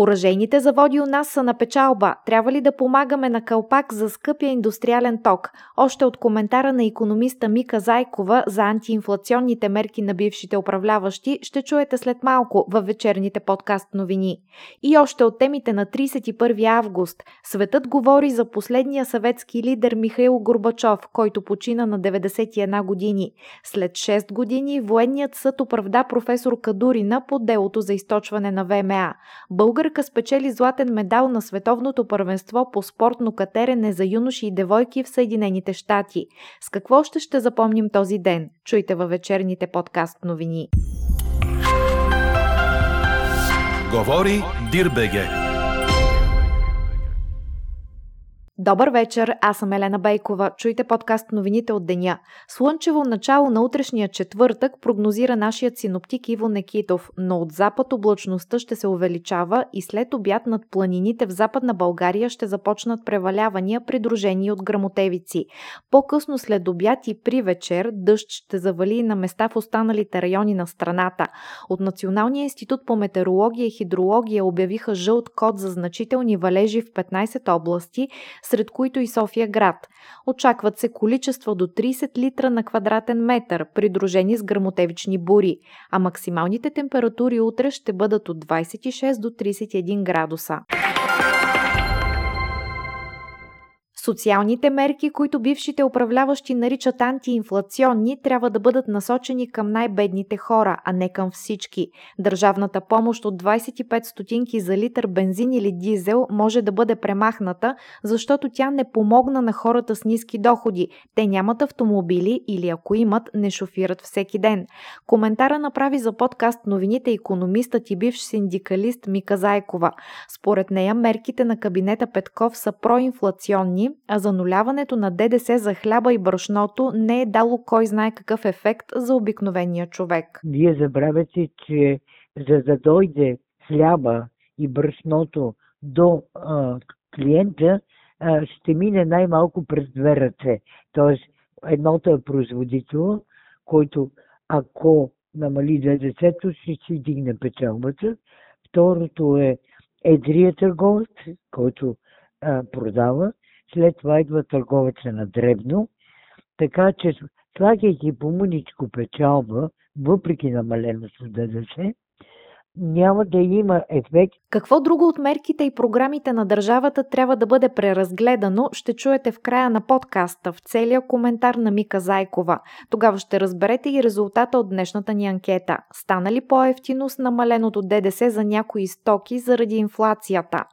Оръжейните заводи у нас са на печалба. Трябва ли да помагаме на кълпак за скъпия индустриален ток? Още от коментара на економиста Мика Зайкова за антиинфлационните мерки на бившите управляващи ще чуете след малко във вечерните подкаст новини. И още от темите на 31 август. Светът говори за последния съветски лидер Михаил Горбачов, който почина на 91 години. След 6 години военният съд оправда професор Кадурина по делото за източване на ВМА. Българ Българка спечели златен медал на световното първенство по спортно катерене за юноши и девойки в Съединените щати. С какво ще ще запомним този ден? Чуйте във вечерните подкаст новини. Говори Дирбеге. Добър вечер, аз съм Елена Бейкова. Чуйте подкаст новините от деня. Слънчево начало на утрешния четвъртък прогнозира нашият синоптик Иво Некитов, но от запад облачността ще се увеличава и след обяд над планините в западна България ще започнат превалявания, придружени от грамотевици. По-късно след обяд и при вечер дъжд ще завали на места в останалите райони на страната. От Националния институт по метеорология и хидрология обявиха жълт код за значителни валежи в 15 области, сред които и София град. Очакват се количества до 30 литра на квадратен метър, придружени с грамотевични бури, а максималните температури утре ще бъдат от 26 до 31 градуса. Социалните мерки, които бившите управляващи наричат антиинфлационни, трябва да бъдат насочени към най-бедните хора, а не към всички. Държавната помощ от 25 стотинки за литър бензин или дизел може да бъде премахната, защото тя не помогна на хората с ниски доходи. Те нямат автомобили или ако имат, не шофират всеки ден. Коментара направи за подкаст новините економистът и бивш синдикалист Мика Зайкова. Според нея мерките на кабинета Петков са проинфлационни, а зануляването на ДДС за хляба и брашното не е дало кой знае какъв ефект за обикновения човек. Вие забравяте, че за да дойде хляба и брашното до а, клиента, а, ще мине най-малко през две ръце. Тоест, едното е производител, който ако намали ДДС-то, ще си дигне печалбата. Второто е едрият търговец, който а, продава след това идва търговеца на дребно, така че слагайки по мъничко печалба, въпреки намаленото ДДС, няма да има ефект. Какво друго от мерките и програмите на държавата трябва да бъде преразгледано, ще чуете в края на подкаста, в целия коментар на Мика Зайкова. Тогава ще разберете и резултата от днешната ни анкета. Стана ли по-ефтино с намаленото ДДС за някои стоки заради инфлацията?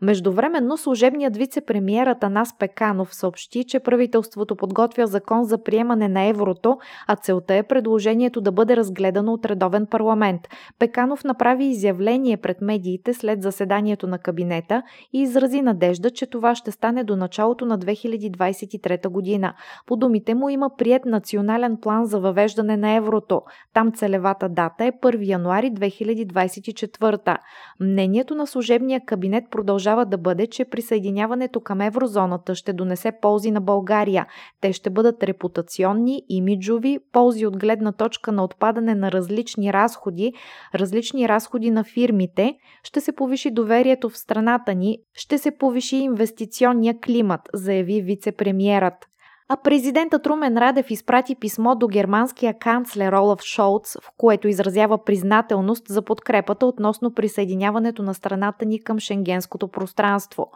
Междувременно служебният вице-премьер Атанас Пеканов съобщи, че правителството подготвя закон за приемане на еврото, а целта е предложението да бъде разгледано от редовен парламент. Пеканов направи изявление пред медиите след заседанието на кабинета и изрази надежда, че това ще стане до началото на 2023 година. По думите му има прият национален план за въвеждане на еврото. Там целевата дата е 1 януари 2024. Мнението на служебния кабинет продължава да бъде, че присъединяването към еврозоната ще донесе ползи на България. Те ще бъдат репутационни, имиджови, ползи от гледна точка на отпадане на различни разходи, различни разходи на фирмите, ще се повиши доверието в страната ни, ще се повиши инвестиционния климат, заяви вице-премьерът. А президентът Румен Радев изпрати писмо до германския канцлер Олаф Шолц, в което изразява признателност за подкрепата относно присъединяването на страната ни към шенгенското пространство.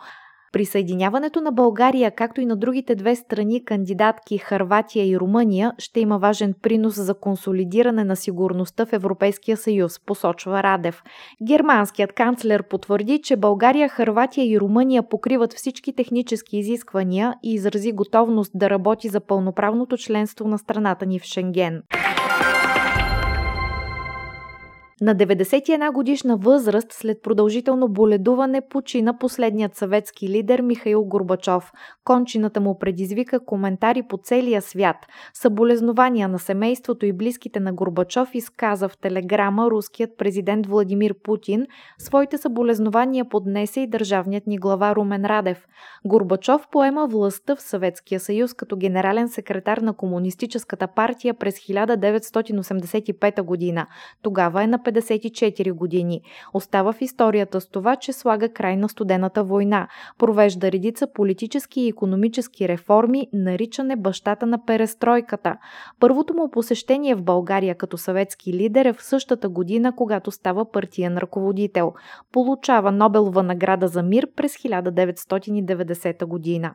Присъединяването на България, както и на другите две страни кандидатки Харватия и Румъния, ще има важен принос за консолидиране на сигурността в Европейския съюз, посочва Радев. Германският канцлер потвърди, че България, Харватия и Румъния покриват всички технически изисквания и изрази готовност да работи за пълноправното членство на страната ни в Шенген. На 91 годишна възраст, след продължително боледуване, почина последният съветски лидер Михаил Горбачов. Кончината му предизвика коментари по целия свят. Съболезнования на семейството и близките на Горбачов изказа в телеграма руският президент Владимир Путин. Своите съболезнования поднесе и държавният ни глава Румен Радев. Горбачов поема властта в Съветския съюз като генерален секретар на Комунистическата партия през 1985 година. Тогава е на 54 години. Остава в историята с това, че слага край на студената война. Провежда редица политически и економически реформи, наричане бащата на перестройката. Първото му посещение в България като съветски лидер е в същата година, когато става партиен ръководител. Получава Нобелова награда за мир през 1990 година.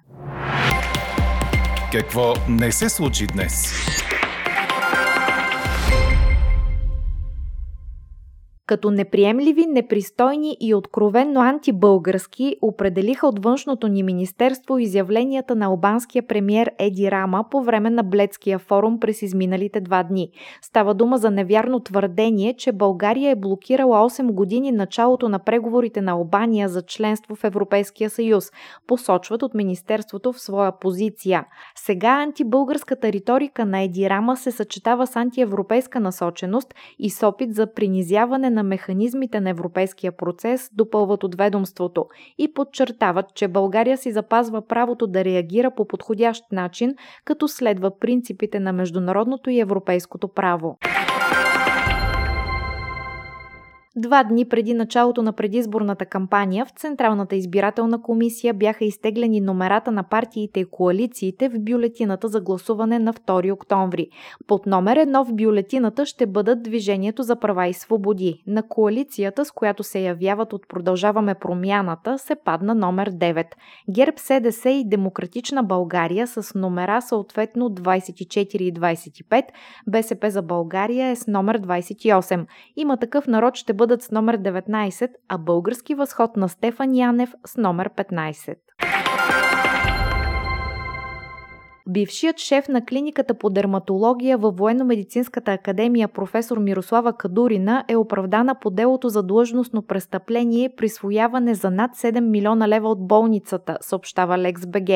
Какво не се случи днес? Като неприемливи, непристойни и откровенно антибългарски определиха от външното ни министерство изявленията на албанския премьер Еди Рама по време на Бледския форум през изминалите два дни. Става дума за невярно твърдение, че България е блокирала 8 години началото на преговорите на Албания за членство в Европейския съюз, посочват от министерството в своя позиция. Сега антибългарската риторика на Еди Рама се съчетава с антиевропейска насоченост и с опит за принизяване на на механизмите на европейския процес допълват от ведомството и подчертават, че България си запазва правото да реагира по подходящ начин, като следва принципите на международното и европейското право. Два дни преди началото на предизборната кампания в Централната избирателна комисия бяха изтеглени номерата на партиите и коалициите в бюлетината за гласуване на 2 октомври. Под номер едно в бюлетината ще бъдат Движението за права и свободи. На коалицията, с която се явяват от Продължаваме промяната, се падна номер 9. ГЕРБ СДС и Демократична България с номера съответно 24 и 25, БСП за България е с номер 28. Има такъв народ ще бъдат с номер 19, а български възход на Стефан Янев с номер 15. Бившият шеф на клиниката по дерматология във Военно-медицинската академия професор Мирослава Кадурина е оправдана по делото за длъжностно престъпление присвояване за над 7 милиона лева от болницата, съобщава Лекс БГ.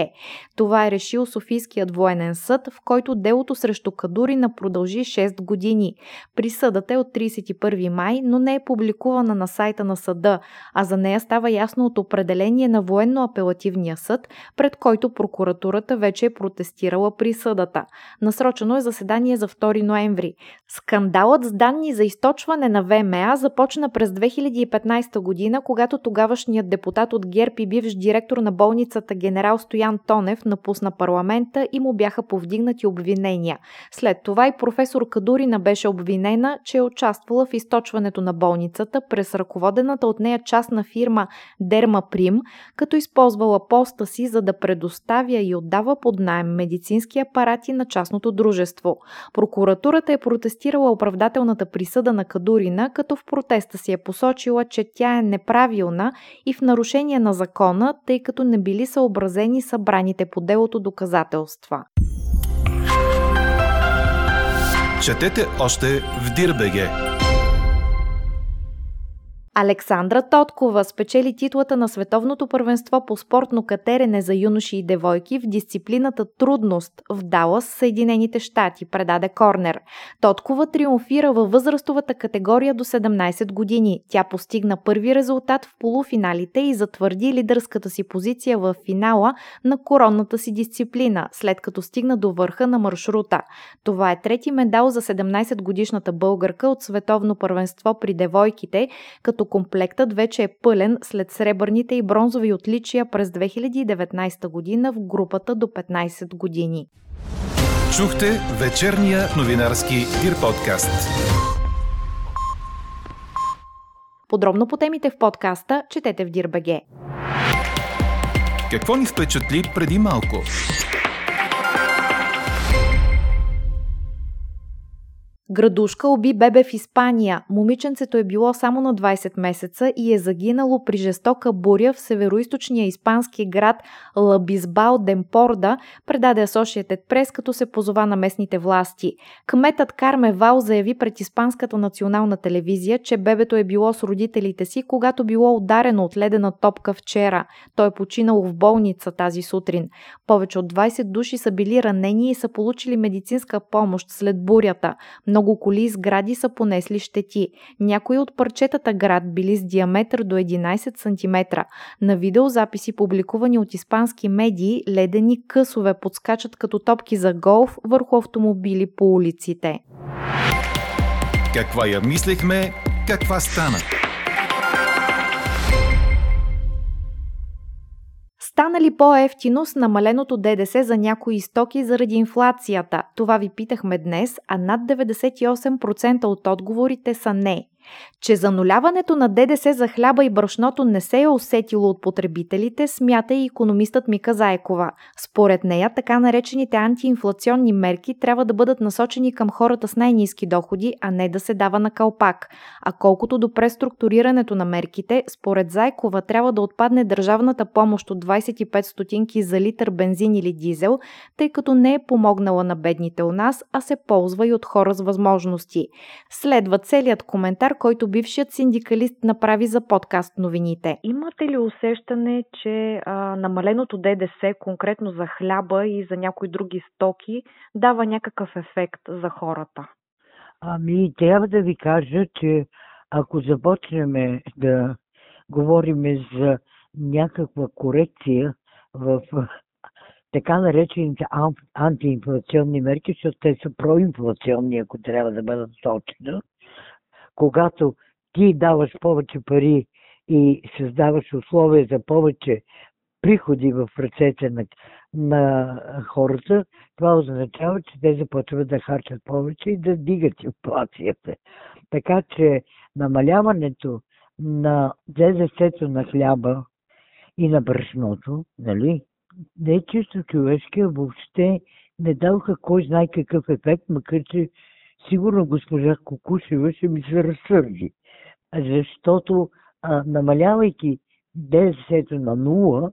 Това е решил Софийският военен съд, в който делото срещу Кадурина продължи 6 години. Присъдата е от 31 май, но не е публикувана на сайта на съда, а за нея става ясно от определение на военно-апелативния съд, пред който прокуратурата вече е протестирала протестирала присъдата. Насрочено е заседание за 2 ноември. Скандалът с данни за източване на ВМА започна през 2015 година, когато тогавашният депутат от ГЕРБ и бивш директор на болницата генерал Стоян Тонев напусна парламента и му бяха повдигнати обвинения. След това и професор Кадурина беше обвинена, че е участвала в източването на болницата през ръководената от нея частна фирма Дерма Прим, като използвала поста си за да предоставя и отдава под найем медицински апарати на частното дружество. Прокуратурата е протестирала оправдателната присъда на Кадурина, като в протеста си е посочила, че тя е неправилна и в нарушение на закона, тъй като не били съобразени събраните по делото доказателства. Четете още в Дирбеге! Александра Тоткова спечели титлата на Световното първенство по спортно катерене за юноши и девойки в дисциплината трудност в Далас, Съединените щати, предаде Корнер. Тоткова триумфира във възрастовата категория до 17 години. Тя постигна първи резултат в полуфиналите и затвърди лидерската си позиция в финала на коронната си дисциплина, след като стигна до върха на маршрута. Това е трети медал за 17-годишната българка от Световно първенство при девойките, като комплектът вече е пълен след сребърните и бронзови отличия през 2019 година в групата до 15 години. Чухте вечерния новинарски Дир подкаст. Подробно по темите в подкаста четете в Дирбеге. Какво ни впечатли преди малко? Градушка уби бебе в Испания. Момиченцето е било само на 20 месеца и е загинало при жестока буря в североизточния испански град Лабизбал Демпорда, предаде Associated Прес, като се позова на местните власти. Кметът Карме Вал заяви пред Испанската национална телевизия, че бебето е било с родителите си, когато било ударено от ледена топка вчера. Той е починал в болница тази сутрин. Повече от 20 души са били ранени и са получили медицинска помощ след бурята. Много коли и сгради са понесли щети. Някои от парчетата град били с диаметър до 11 см. На видеозаписи, публикувани от испански медии, ледени късове подскачат като топки за голф върху автомобили по улиците. Каква я мислехме, каква стана? Стана ли по-ефтино с намаленото ДДС за някои стоки заради инфлацията? Това ви питахме днес, а над 98% от отговорите са не че зануляването на ДДС за хляба и брашното не се е усетило от потребителите, смята и економистът Мика Зайкова. Според нея, така наречените антиинфлационни мерки трябва да бъдат насочени към хората с най-низки доходи, а не да се дава на калпак. А колкото до преструктурирането на мерките, според Зайкова трябва да отпадне държавната помощ от 25 стотинки за литър бензин или дизел, тъй като не е помогнала на бедните у нас, а се ползва и от хора с възможности. Следва целият коментар, който бившият синдикалист направи за подкаст новините. Имате ли усещане, че а, намаленото ДДС, конкретно за хляба и за някои други стоки, дава някакъв ефект за хората? Ами, трябва да ви кажа, че ако започнем да говорим за някаква корекция в така наречените антиинфлационни мерки, защото те са проинфлационни, ако трябва да бъдат точно, когато ти даваш повече пари и създаваш условия за повече приходи в ръцете на, на хората, това означава, че те започват да харчат повече и да дигат инфлацията. Така че намаляването на ДДС-то на хляба и на брашното, нали, не е чисто човешки, а въобще не даваха кой знае какъв ефект, макар че сигурно госпожа Кокушева ще ми се разсърди. Защото а, намалявайки ДДС на нула,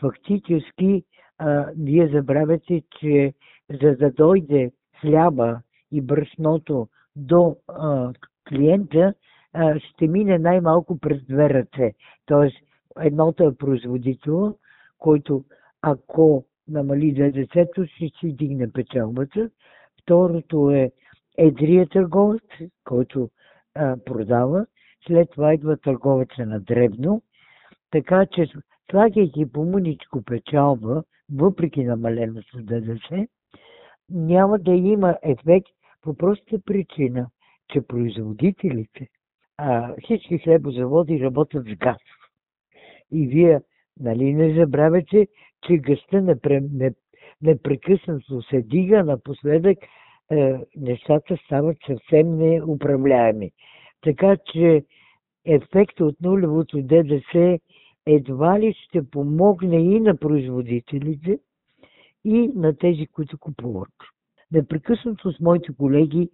фактически а, вие забравяте, че за да дойде хляба и брашното до а, клиента, а, ще мине най-малко през две ръце. Тоест, едното е производител, който ако намали ДДС-то, ще си дигне печалбата. Второто е едрият търговец, който а, продава, след това идва търговеца на дребно, така че слагайки по мъничко печалба, въпреки намаленото ДДС, няма да има ефект по простата причина, че производителите, а, всички хлебозаводи работят с газ. И вие нали не забравяте, че гъста непрекъснато се дига, напоследък е, нещата стават съвсем неуправляеми. Така че ефектът от нулевото ДДС едва ли ще помогне и на производителите, и на тези, които купуват. Непрекъснато с моите колеги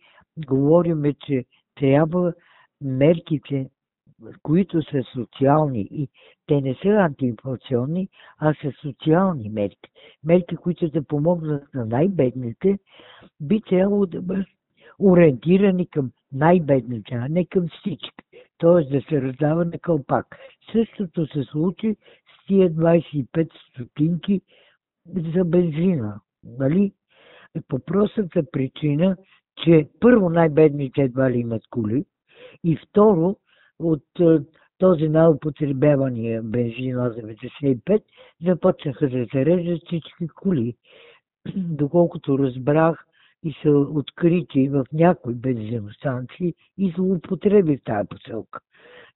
говориме, че трябва мерките които са социални и те не са антиинфлационни, а са социални мерки. Мерки, които да помогнат на най-бедните, би трябвало да бъдат ориентирани към най-бедните, а не към всички. Т.е. да се раздава на кълпак. Същото се случи с тия 25 стотинки за бензина. Нали? По простата причина, че първо най-бедните едва ли имат коли и второ, от е, този най-употребявания бензин 95 започнаха да се режат всички коли. Доколкото разбрах и са открити в някои бензиностанции и злоупотреби в тази поселка.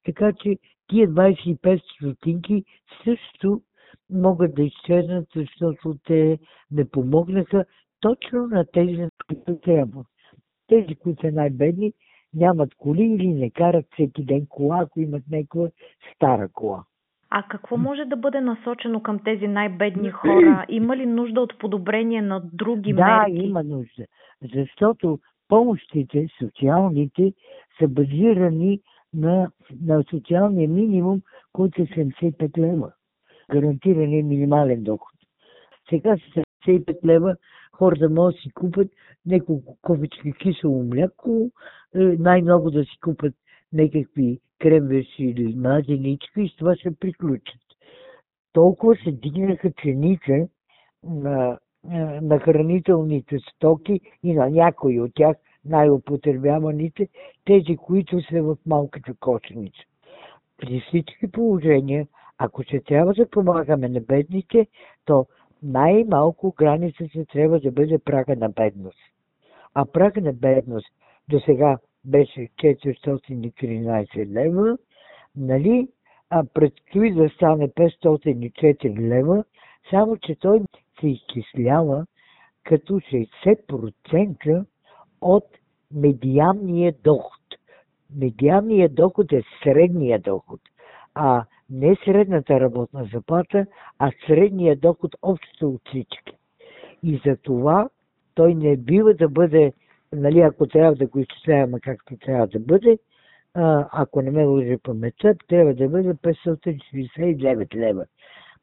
Така че тия 25 стотинки също могат да изчезнат, защото те не помогнаха точно на тези, които трябва. Тези, които са най-бедни, нямат коли или не карат всеки ден кола, ако имат някаква стара кола. А какво може да бъде насочено към тези най-бедни хора? Има ли нужда от подобрение на други да, мерки? Да, има нужда. Защото помощите, социалните, са базирани на, на социалния минимум, който е 75 лева. Гарантиране минимален доход. Сега с 75 лева хората могат да си купат няколко кофички кисело мляко, е, най-много да си купат някакви кремвеши или мазенички и с това се приключат. Толкова се дигнаха цените на, е, на хранителните стоки и на някои от тях най-употребяваните, тези, които са в малката кошеница. При всички положения, ако ще трябва да помагаме на бедните, то най-малко границата трябва да бъде прага на бедност. А прага на бедност до сега беше 413 лева, нали? А предстои да стане 504 лева, само че той се изчислява като 60% от медианния доход. Медианният доход е средния доход, а не средната работна заплата, а средния доход общо от всички. И за това той не бива да бъде, нали, ако трябва да го изчисляваме както трябва да бъде, ако не ме лъжи паметта, трябва да бъде 569 лева.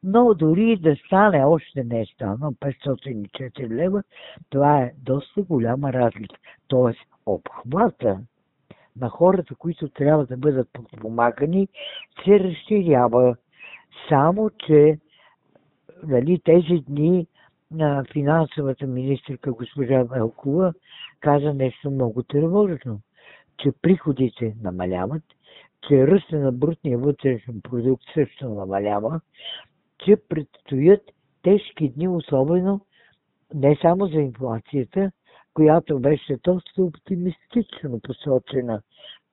Но дори да стане, още не е станало 504 лева, това е доста голяма разлика. Тоест, обхвата на хората, които трябва да бъдат подпомагани, се разширява. Само, че нали, тези дни на финансовата министрка госпожа Велкова каза нещо много тревожно, че приходите намаляват, че ръста на брутния вътрешен продукт също намалява, че предстоят тежки дни, особено не само за инфлацията, която беше доста оптимистично посочена.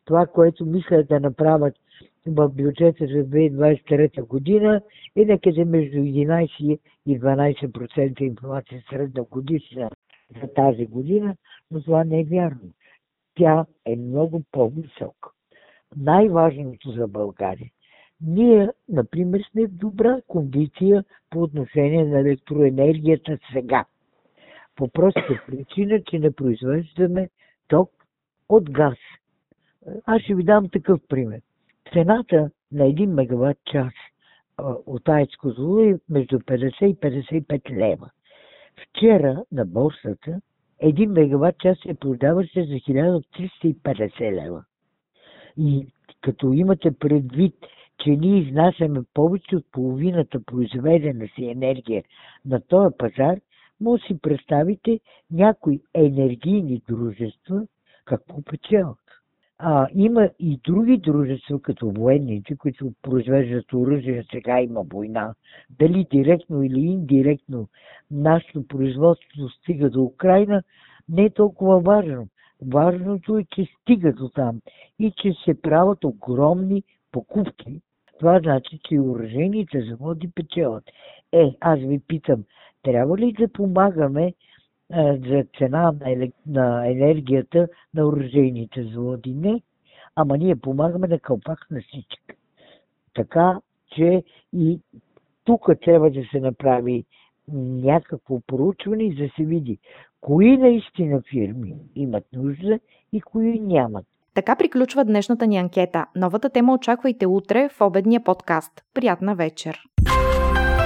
Това, което мислят да направят в бюджета за 2023 година е някъде между 11 и 12% инфлация средна годишна за тази година, но това не е вярно. Тя е много по-висока. Най-важното за България. Ние, например, сме в добра кондиция по отношение на електроенергията сега – по простата причина, че не произвеждаме ток от газ. Аз ще ви дам такъв пример. Цената на 1 мегаватт час от АЕЦко зло е между 50 и 55 лева. Вчера на борсата 1 мегаватт час се продаваше за 1350 лева. И като имате предвид, че ние изнасяме повече от половината произведена си енергия на този пазар, може си представите някои енергийни дружества какво печелят. А, има и други дружества, като военните, които произвеждат оръжие, сега има война. Дали директно или индиректно нашето производство стига до Украина, не е толкова важно. Важното е, че стига до там и че се правят огромни покупки. Това значи, че и оръжените заводи печелят. Е, аз ви питам, трябва ли да помагаме за цена на, на енергията на оръжейните заводи? Не. Ама ние помагаме на кълпак на всички. Така, че и тук трябва да се направи някакво проучване и да се види кои наистина фирми имат нужда и кои нямат. Така приключва днешната ни анкета. Новата тема очаквайте утре в обедния подкаст. Приятна вечер!